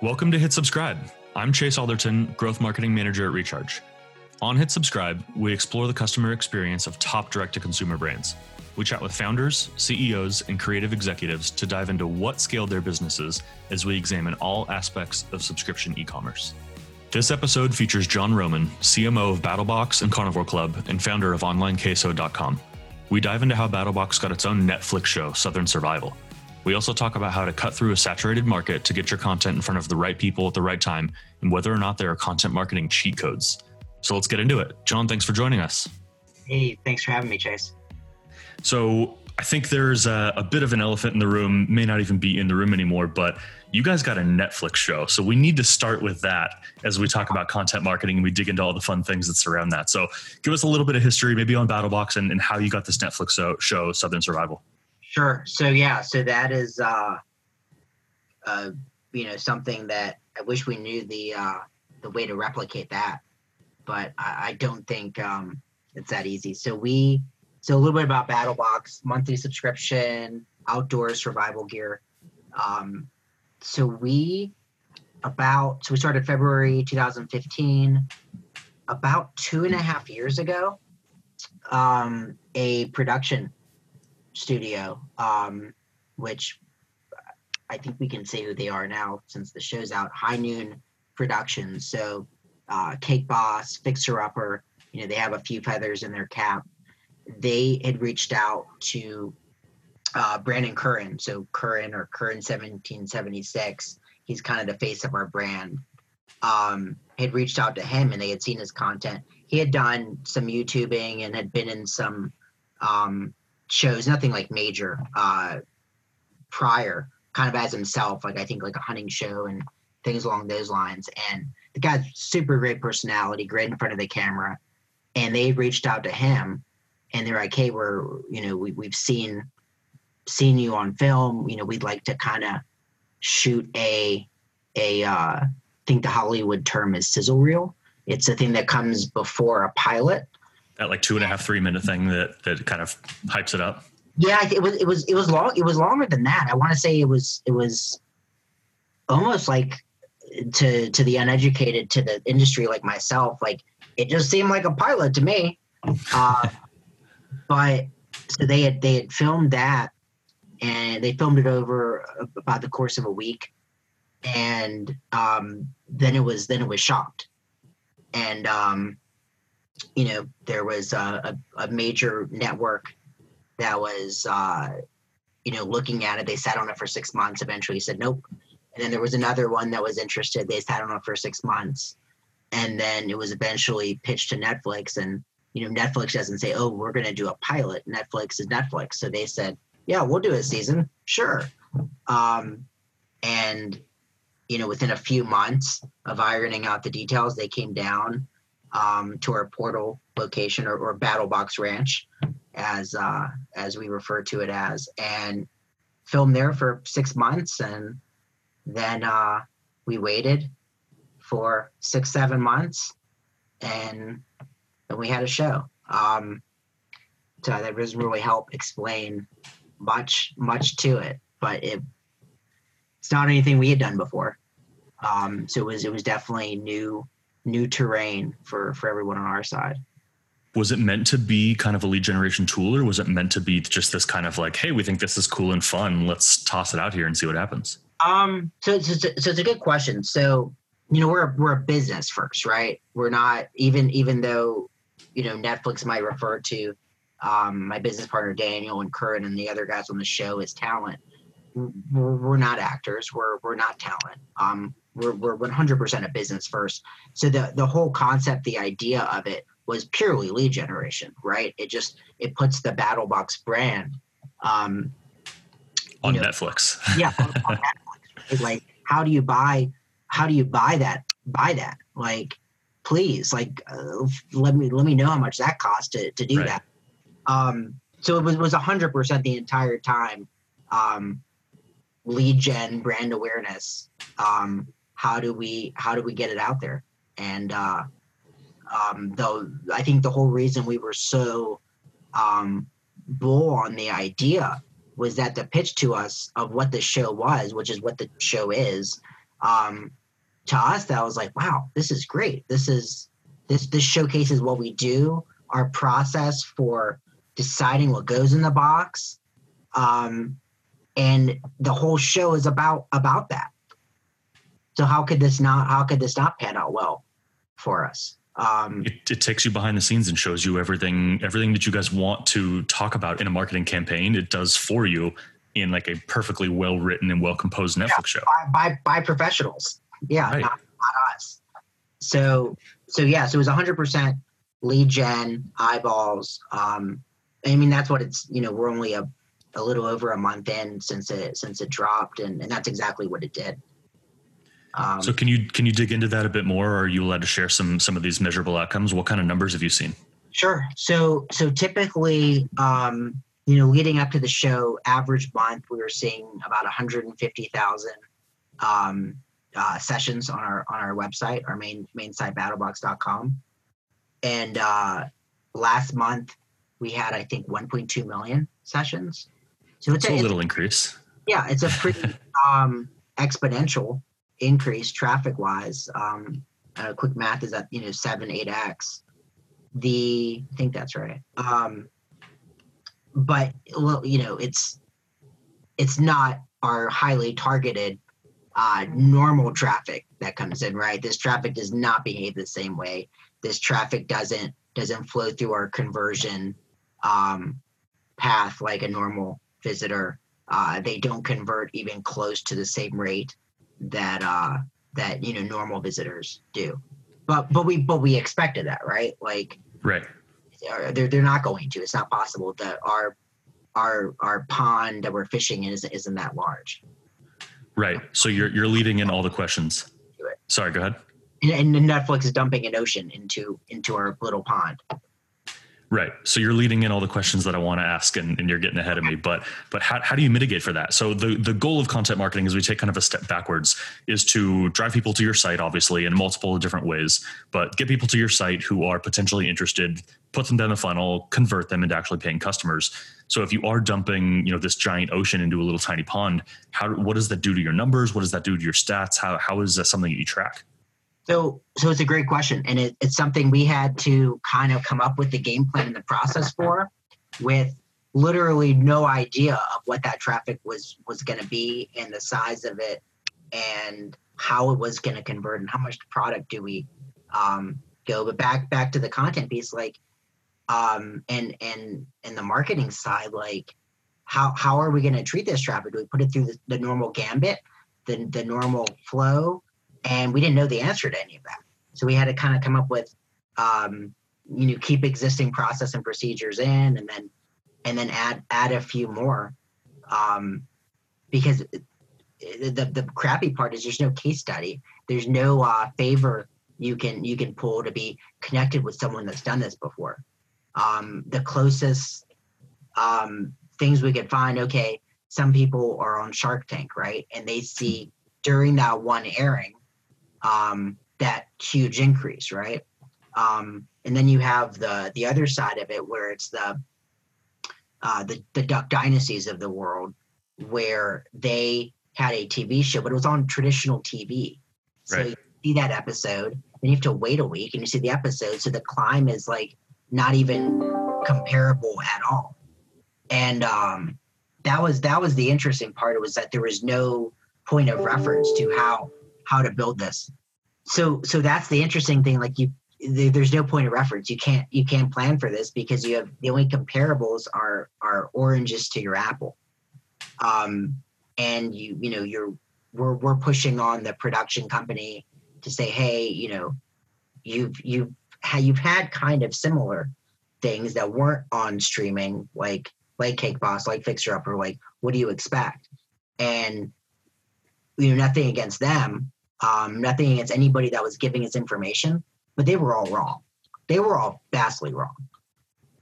Welcome to Hit Subscribe. I'm Chase Alderton, Growth Marketing Manager at Recharge. On Hit Subscribe, we explore the customer experience of top direct to consumer brands. We chat with founders, CEOs, and creative executives to dive into what scaled their businesses as we examine all aspects of subscription e commerce. This episode features John Roman, CMO of BattleBox and Carnivore Club, and founder of OnlineQueso.com. We dive into how BattleBox got its own Netflix show, Southern Survival we also talk about how to cut through a saturated market to get your content in front of the right people at the right time and whether or not there are content marketing cheat codes. So let's get into it. John, thanks for joining us. Hey, thanks for having me, Chase. So I think there's a, a, bit of an elephant in the room, may not even be in the room anymore, but you guys got a Netflix show. So we need to start with that as we talk about content marketing and we dig into all the fun things that surround that. So give us a little bit of history, maybe on BattleBox and, and how you got this Netflix show, Southern Survival. Sure. So yeah, so that is uh, uh, you know something that I wish we knew the uh, the way to replicate that, but I, I don't think um, it's that easy. So we so a little bit about BattleBox monthly subscription, outdoor survival gear. Um, so we about so we started February 2015. About two and a half years ago, um, a production studio, um, which I think we can say who they are now since the show's out. High Noon Productions. So uh, Cake Boss, Fixer Upper. You know, they have a few feathers in their cap. They had reached out to uh, Brandon Curran. So Curran or Curran 1776. He's kind of the face of our brand. Um, had reached out to him and they had seen his content. He had done some YouTubing and had been in some um, shows, nothing like major uh, prior, kind of as himself, like I think like a hunting show and things along those lines. And the guy's super great personality, great in front of the camera. And they reached out to him and they're like, hey, we're, you know, we, we've seen seen you on film. You know, we'd like to kind of shoot a a uh, I think the Hollywood term is sizzle reel. It's a thing that comes before a pilot that like two and a half three minute thing that that kind of hypes it up? Yeah it was it was it was long it was longer than that. I want to say it was it was almost like to to the uneducated to the industry like myself like it just seemed like a pilot to me. Uh, but so they had they had filmed that and they filmed it over about the course of a week and um, then it was then it was shot and um, you know, there was a, a, a major network that was, uh, you know, looking at it. They sat on it for six months. Eventually, said nope. And then there was another one that was interested. They sat on it for six months, and then it was eventually pitched to Netflix. And you know, Netflix doesn't say, "Oh, we're going to do a pilot." Netflix is Netflix, so they said, "Yeah, we'll do a season, sure." Um, and you know, within a few months of ironing out the details, they came down um, to our portal location or, or Battle Box Ranch, as uh, as we refer to it as, and filmed there for six months, and then uh, we waited for six seven months, and then we had a show. Um, so that doesn't really help explain much much to it, but it it's not anything we had done before. Um, so it was it was definitely new new terrain for for everyone on our side. Was it meant to be kind of a lead generation tool or was it meant to be just this kind of like hey we think this is cool and fun. Let's toss it out here and see what happens um so, so, so it's a good question. So you know we're we're a business first right? We're not even even though you know netflix might refer to um, my business partner daniel and curran and the other guys on the show as talent we're, we're not actors. We're we're not talent. Um we're, we're 100% a business first. So the the whole concept the idea of it was purely lead generation right? It just it puts the battle box brand um on know, netflix. yeah on, on netflix, right? like how do you buy how do you buy that buy that? Like please like uh, let me let me know how much that costs to, to do right. that. Um so it was was 100% the entire time um lead gen brand awareness um how do we how do we get it out there and uh um though i think the whole reason we were so um bull on the idea was that the pitch to us of what the show was which is what the show is um, to us that was like, wow, this is great. This is this this showcases what we do, our process for deciding what goes in the box, um, and the whole show is about about that. So how could this not how could this not pan out well for us? Um, it, it, takes you behind the scenes and shows you everything everything that you guys want to talk about in a marketing campaign. It does for you in like a perfectly well written and well composed Netflix yeah, show by, by, by professionals. Yeah, right. not, not us. So so yeah, so it was 100 percent lead gen eyeballs. Um, I mean that's what it's you know we're only a a little over a month in since it since it dropped, and and that's exactly what it did. Um, so can you can you dig into that a bit more? Or are you allowed to share some some of these measurable outcomes? What kind of numbers have you seen? Sure. So so typically, um, you know, leading up to the show, average month we were seeing about 150,000 um, uh, sessions on our on our website, our main main site, battlebox.com. And uh, last month we had, I think, 1.2 million sessions. So it's, it's a, a, little it's, increase. Yeah, it's a pretty um, exponential increase traffic wise. Um, uh, quick math is at you know seven eight x. The I think that's right. Um, but well, you know it's it's not our highly targeted uh, normal traffic that comes in. Right, this traffic does not behave the same way. This traffic doesn't doesn't flow through our conversion um, path like a normal visitor. Uh, they don't convert even close to the same rate that uh that you know normal visitors do. But but we but we expected that right? Like right. they're they're not going to. It's not possible that our our our pond that we're fishing in isn't, isn't that large. Right. So you're you're leading in all the questions. Sorry go ahead. And, and netflix is dumping an ocean into into our little pond Right. So you're leading in all the questions that I want to ask and, and you're getting ahead of me. But but how, how do you mitigate for that? So the, the goal of content marketing as we take kind of a step backwards is to drive people to your site, obviously, in multiple different ways, but get people to your site who are potentially interested, put them down the funnel, convert them into actually paying customers. So if you are dumping, you know, this giant ocean into a little tiny pond, how what does that do to your numbers? What does that do to your stats? How how is that something that you track? So, so it's a great question, and it, it's something we had to kind of come up with the game plan and the process for, with literally no idea of what that traffic was was going to be and the size of it, and how it was going to convert and how much product do we um, go. But back back to the content piece, like, um, and and and the marketing side, like, how how are we going to treat this traffic? Do we put it through the, the normal gambit, the the normal flow? And we didn't know the answer to any of that. So we had to kind of come up with, um, you know, keep existing process and procedures in, and then and then add add a few more, um, because the the crappy part is there's no case study, there's no uh, favor you can you can pull to be connected with someone that's done this before. Um, the closest um, things we could find, okay, some people are on Shark Tank, right, and they see during that one airing um, that huge increase, right? Um, and then you have the the other side of it where it's the uh, the the Duck Dynasties of the world, where they had a TV show, but it was on traditional TV. So right. you see that episode, then you have to wait a week, and you see the episode. So the climb is like not even comparable at all. And um, that was that was the interesting part. It was that there was no point of reference to how how to build this. So so that's the interesting thing. Like you, there's no point of reference. You can't you can't plan for this because you have the only comparables are are oranges to your apple. Um, and you you know you're we're we're pushing on the production company to say, hey, you know, you've you've you've had kind of similar things that weren't on streaming, like like Cake Boss, like Fixer Upper, like what do you expect? And you know, nothing against them, um, nothing against anybody that was giving us information, but they were all wrong. They were all vastly wrong.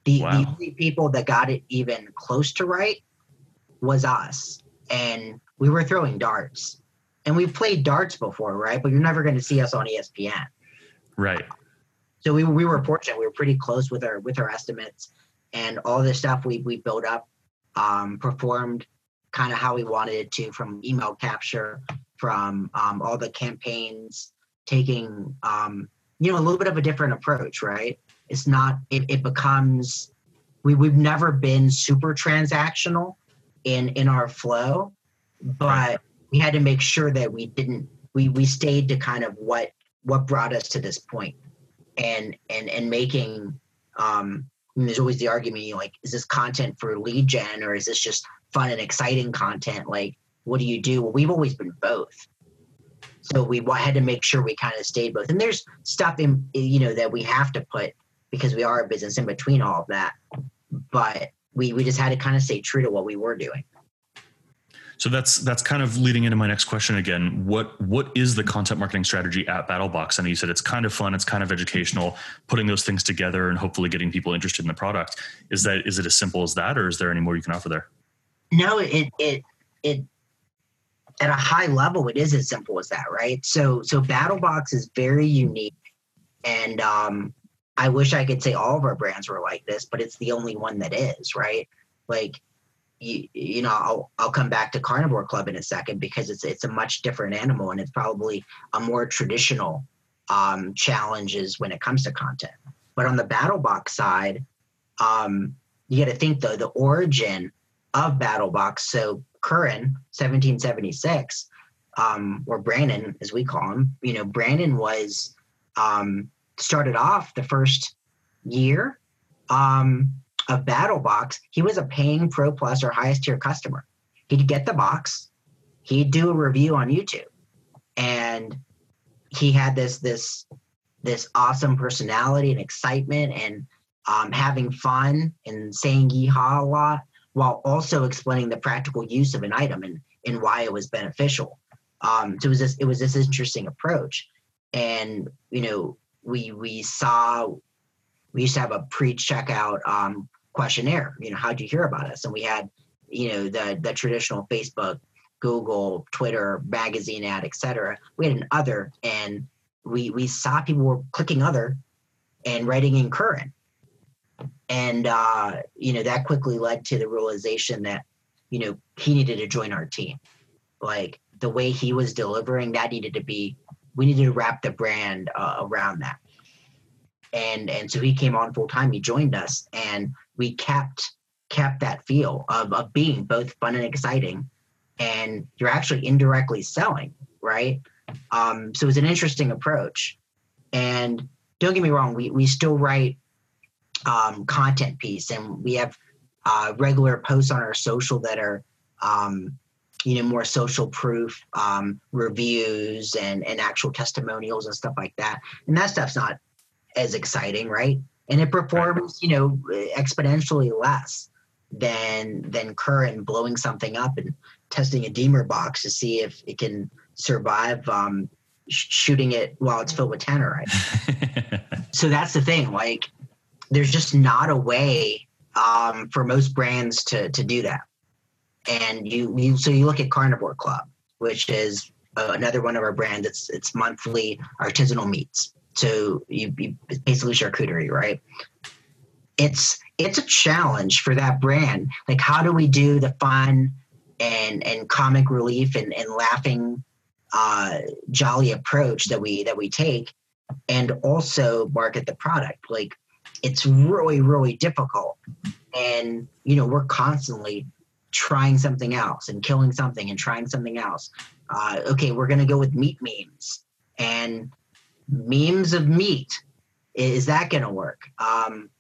The, wow. the only people that got it even close to right was us. And we were throwing darts. And we've played darts before, right? But you're never going to see us on ESPN. Right. So we, we were fortunate. We were pretty close with our with our estimates and all the stuff we we built up um, performed kind of how we wanted it to from email capture from um, all the campaigns taking um, you know a little bit of a different approach right? It's not it, it becomes we, we've never been super transactional in in our flow but we had to make sure that we didn't we we stayed to kind of what what brought us to this point. And and and making um there's always the argument you know, like is this content for lead gen or is this just fun and exciting content? Like what do you do well we've always been both so we had to make sure we kind of stayed both and there's stuff in you know that we have to put because we are a business in between all of that but we we just had to kind of stay true to what we were doing so that's that's kind of leading into my next question again. What what is the content marketing strategy at BattleBox? I know you said it's kind of fun, it's kind of educational, putting those things together and hopefully getting people interested in the product. Is that is it as simple as that, or is there any more you can offer there? No, it it it at a high level, it is as simple as that, right? So so BattleBox is very unique, and um, I wish I could say all of our brands were like this, but it's the only one that is, right? Like you, you know I'll, I'll come back to carnivore club in a second because it's it's a much different animal and it's probably a more traditional um, challenges when it comes to content but on the battle box side um, you got to think though the origin of battle box so curran 1776 um, or brandon as we call him you know brandon was um, started off the first year um, of BattleBox, he was a paying Pro Plus or highest tier customer. He'd get the box, he'd do a review on YouTube, and he had this this this awesome personality and excitement and um, having fun and saying yeehaw a lot while also explaining the practical use of an item and, and why it was beneficial. Um, so it was this it was this interesting approach, and you know we we saw we used to have a pre-checkout um, questionnaire. You know, how'd you hear about us? And we had, you know, the the traditional Facebook, Google, Twitter, magazine ad, etc. We had an other, and we we saw people were clicking other and writing in Curran, and uh, you know that quickly led to the realization that you know he needed to join our team. Like the way he was delivering, that needed to be. We needed to wrap the brand uh, around that and and so he came on full time he joined us and we kept kept that feel of, of being both fun and exciting and you're actually indirectly selling right um, so it's an interesting approach and don't get me wrong we, we still write um, content piece. And we have uh, regular posts on our social that are um, you know more social proof um, reviews and and actual testimonials and stuff like that. And that stuff's not as exciting right? And it performs you know exponentially less than than Curran blowing something up and testing a deemer box to see if it can survive um, sh- shooting it while it's filled with tannerite. So that's the thing like there's just not a way um, for most brands to to do that and you, you so you look at carnivore club which is uh, another one of our brands it's it's monthly artisanal meats So you, you basically charcuterie, right? It's it's a challenge for that brand. Like, how do we do the fun and and comic relief and, and laughing, uh, jolly approach that we that we take, and also market the product? Like, it's really really difficult, and you know we're constantly trying something else and killing something and trying something else. Uh, okay, we're gonna go with meat memes, and memes of meat. Is that going to work? Um,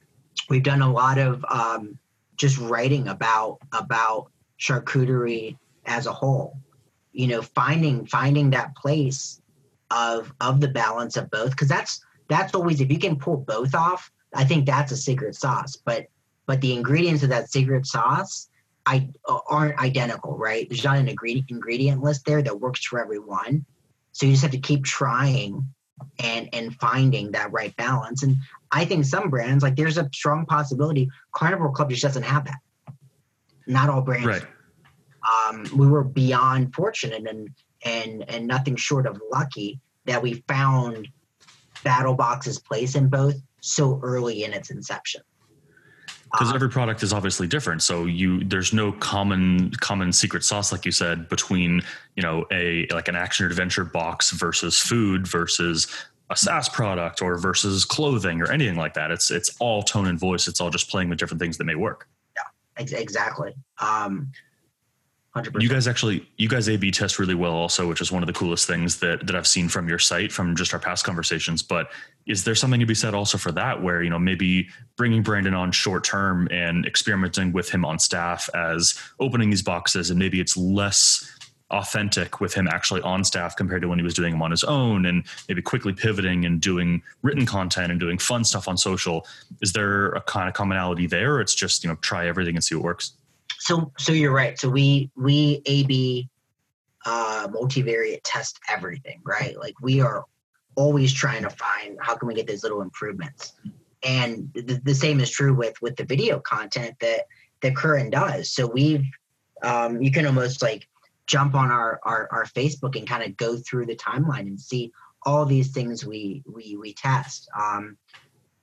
we've done a lot of um, just writing about about charcuterie as a whole. You know, finding finding that place of of the balance of both because that's that's always if you can pull both off, I think that's a secret sauce. But but the ingredients of that secret sauce I aren't identical, right? There's not an ingredient ingredient list there that works for everyone. So you just have to keep trying and and finding that right balance. And I think some brands, like there's a strong possibility Carnivore Club just doesn't have that. Not all brands. Right. Um, we were beyond fortunate and and and nothing short of lucky that we found Battle Box's place in both so early in its inception. because every product is obviously different so you there's no common common secret sauce like you said between you know a like an action adventure box versus food versus a SaaS product or versus clothing or anything like that. It's it's all tone and voice. It's all just playing with different things that may work. Yeah, exactly. Um, 100%. You guys actually, you guys A/B test really well, also, which is one of the coolest things that that I've seen from your site, from just our past conversations. But is there something to be said also for that, where you know maybe bringing Brandon on short term and experimenting with him on staff as opening these boxes, and maybe it's less authentic with him actually on staff compared to when he was doing them on his own and maybe quickly pivoting and doing written content and doing fun stuff on social is there a kind of commonality there or it's just you know try everything and see what works so so you're right. So we we AB uh, multivariate test everything, right? Like we are always trying to find how can we get those little improvements. And the, the same is true with with the video content that that Curran does. So we've um, you can almost like jump on our, our our Facebook and kind of go through the timeline and see all these things we we we test. Um,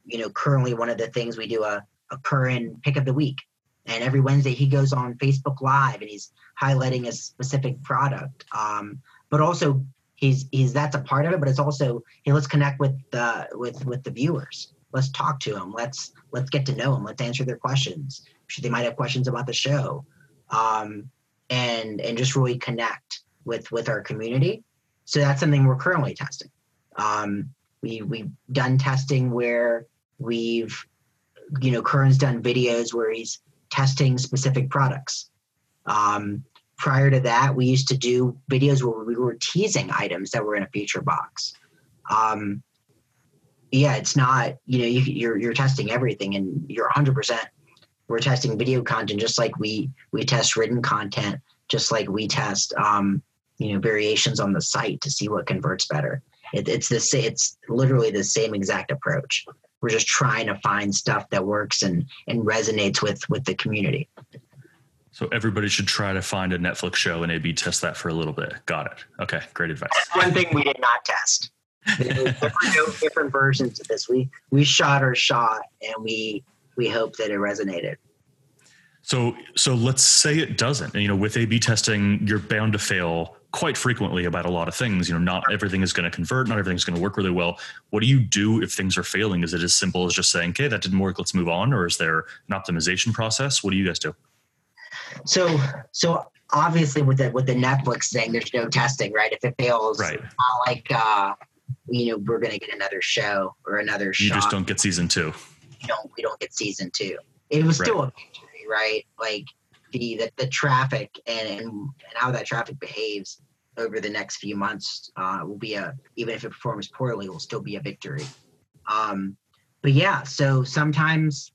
you know, currently one of the things we do a a Curran pick of the week and every Wednesday he goes on Facebook Live and he's highlighting a specific product. Um, but also he's he's that's a part of it, but it's also hey, let's connect with the with with the viewers. Let's talk to them. Let's let's get to know them. Let's answer their questions. They might have questions about the show, um, and and just really connect with with our community. So that's something we're currently testing. Um, we we've done testing where we've you know Curran's done videos where he's testing specific products. Um, prior to that, we used to do videos where we were teasing items that were in a feature box. Um, yeah, it's not you know you, you're you're testing everything, and you're 100. percent We're testing video content just like we we test written content, just like we test um, you know variations on the site to see what converts better. It, it's this it's literally the same exact approach we're just trying to find stuff that works and and resonates with with the community. So everybody should try to find a netflix show and a b test that for a little bit. Got it. Okay great advice. That's one thing we did not test. Different, different versions of this. We we shot our shot and we we hope that it resonated. So so let's say it doesn't. You know with a b testing you're bound to fail quite frequently about a lot of things. You know, not everything is going to convert, not everything's going to work really well. What do you do if things are failing? Is it as simple as just saying, okay, that didn't work, let's move on? Or is there an optimization process? What do you guys do? So, so obviously with the with the Netflix thing, there's no testing, right? If it fails, right. not like uh, you know, we're gonna get another show or another you shot. just don't get season two. We don't we don't get season two. It was still a victory, right? Like the the, the traffic and, and, and how that traffic behaves over the next few months uh, will be a even if it performs poorly will still be a victory. Um, but yeah so sometimes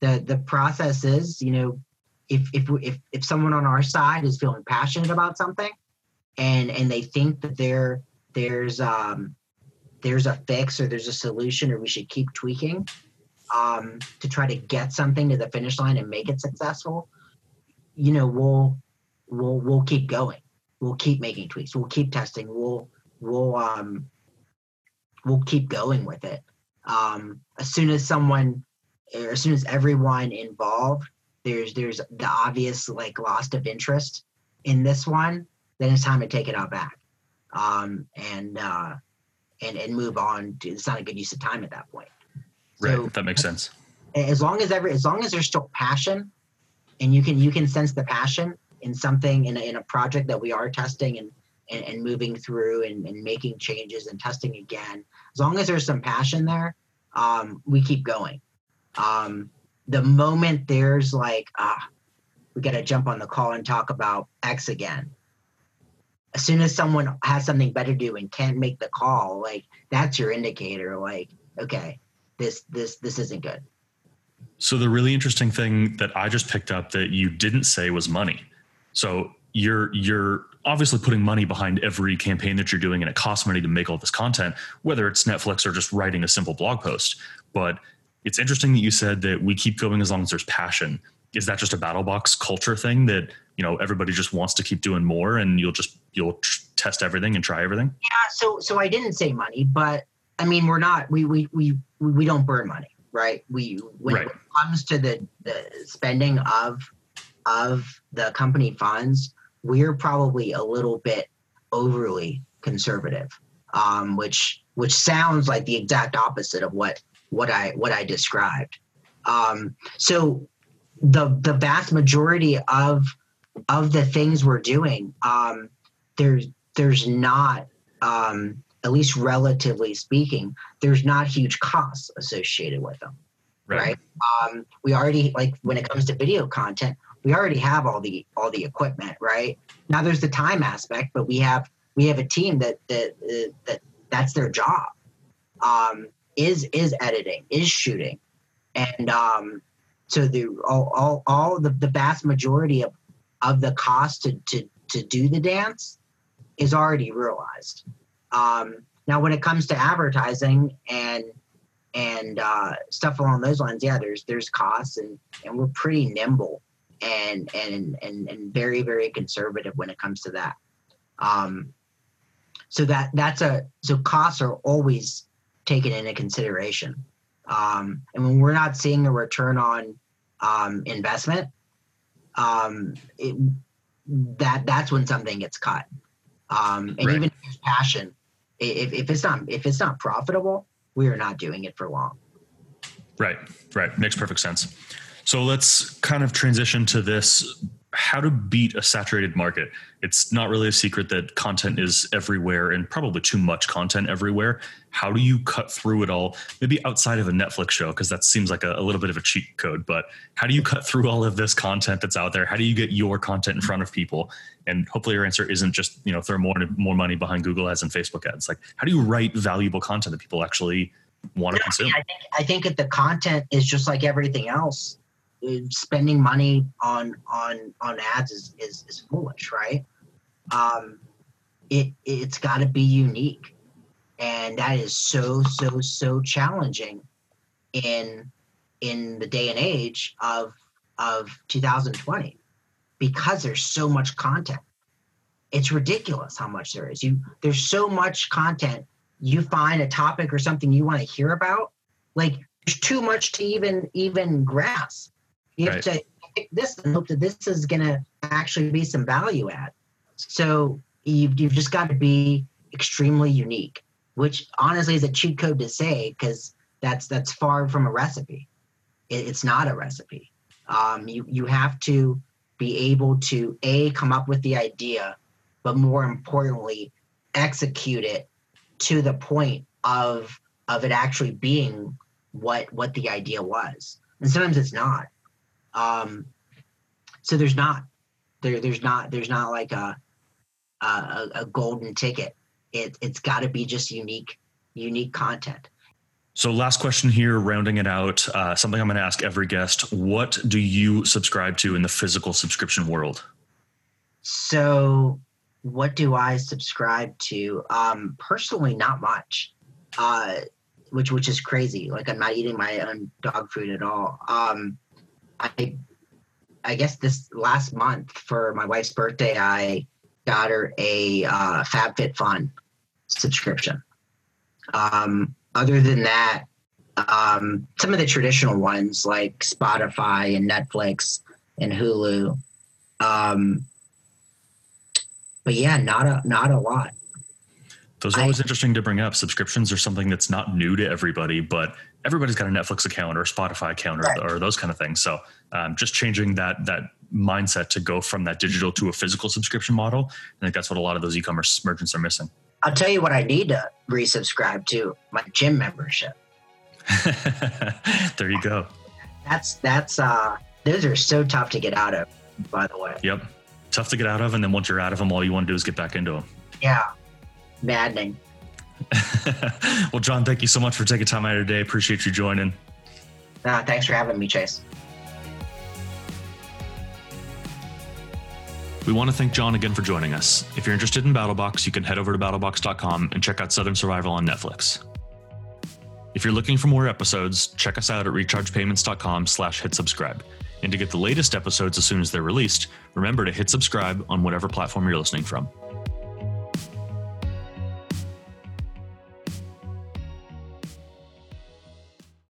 the the process is you know if if if if someone on our side is feeling passionate about something and and they think that there there's um there's a fix or there's a solution or we should keep tweaking um, to try to get something to the finish line and make it successful you know we'll we'll we'll keep going. We'll keep making tweaks. We'll keep testing. We'll we'll um we'll keep going with it. Um as soon as someone or as soon as everyone involved there's there's the obvious like loss of interest in this one then it's time to take it out back. Um and uh and and move on to it's not a good use of time at that point. Right. So, that makes sense. as long as every as long as there's still passion and you can you can sense the passion in something in a, in a project that we are testing and and, and moving through and, and, making changes and testing again. As long as there's some passion there um, we keep going. Um, the moment there's like ah we got to jump on the call and talk about x again. As soon as someone has something better to do and can't make the call like that's your indicator like okay this this this isn't good so the really interesting thing that i just picked up that you didn't say was money. So you're you're obviously putting money behind every campaign that you're doing and it costs money to make all this content whether it's netflix or just writing a simple blog post. But it's interesting that you said that we keep going as long as there's passion. Is that just a battle box culture thing that you know everybody just wants to keep doing more and you'll just you'll tr- test everything and try everything? Yeah so so i didn't say money but i mean we're not we we we we don't burn money right? We when Right. it comes to the, the spending of of the company funds, we're probably a little bit overly conservative, um, which which sounds like the exact opposite of what what I what I described. Um, so the the vast majority of of the things we're doing, um, there's there's not um, at least relatively speaking, there's not huge costs associated with them right? Um, we already like when it comes to video content, we already have all the all the equipment, right? Now there's the time aspect, but we have we have a team that that uh, that that's their job. Um, is is editing, is shooting, and um, so the all all, all the, the vast majority of of the cost to to to do the dance is already realized. Um, now, when it comes to advertising and and uh, stuff along those lines, yeah, there's there's costs and and we're pretty nimble and and and and very very conservative when it comes to that. Um, so that that's a so costs are always taken into consideration, um, and when we're not seeing a return on um, investment, um, it, that that's when something gets cut. Um, and Right. even if there's passion, if, if it's not if it's not profitable, we are not doing it for long. Right, right. Makes perfect sense. So let's kind of transition to this how to beat a saturated market. It's not really a secret that content is everywhere and probably too much content everywhere. How do you cut through it all? Maybe outside of a Netflix show, because that seems like a, a little bit of a cheat code, but how do you cut through all of this content that's out there? How do you get your content in front of people? And hopefully your answer isn't just, you know, throw more more money behind Google ads and Facebook ads. Like how do you write valuable content that people actually want to consume? I think I think that the content is just like everything else. Spending money on on on ads is is, is foolish, right? Um, it it's got to be unique, and that is so so so challenging in in the day and age of of 2020 because there's so much content. It's ridiculous how much there is. You there's so much content you find a topic or something you want to hear about, like there's too much to even even grasp. You have to pick this and hope that this is gonna actually be some value add. So you've you've just got to be extremely unique, which honestly is a cheat code to say because that's that's far from a recipe. It, it's not a recipe. Um, you you have to be able to a come up with the idea, but more importantly, execute it to the point of of it actually being what what the idea was and sometimes it's not um so there's not there there's not there's not like a a, a golden ticket it it's got to be just unique unique content So, last question here, rounding it out. Uh, something I'm going to ask every guest. What do you subscribe to in the physical subscription world? So, what do I subscribe to? Um, personally, not much, uh, which which is crazy. Like I'm not eating my own dog food at all. Um, I I guess this last month for my wife's birthday, I got her a uh, FabFitFun subscription. Um, other than that, um, some of the traditional ones like Spotify and Netflix and Hulu. Um, but yeah, not a not a lot. Those are always interesting to bring up. Subscriptions are something that's not new to everybody, but everybody's got a Netflix account or a Spotify account or, Right. or those kind of things. So, um, just changing that that mindset to go from that digital to a physical subscription model, I think that's what a lot of those e-commerce merchants are missing. I'll tell you what I need to resubscribe to my gym membership. there you go. That's that's uh those are so tough to get out of, by the way. Yep. Tough to get out of, and then once you're out of them, all you want to do is get back into them. Yeah. Maddening. well, John, thank you so much for taking time out of your day. Appreciate you joining. Uh, thanks for having me, Chase. We want to thank John again for joining us. If you're interested in BattleBox, you can head over to battlebox.com and check out Southern Survival on Netflix. If you're looking for more episodes, check us out at rechargepayments.com slash hit subscribe. And to get the latest episodes as soon as they're released, remember to hit subscribe on whatever platform you're listening from.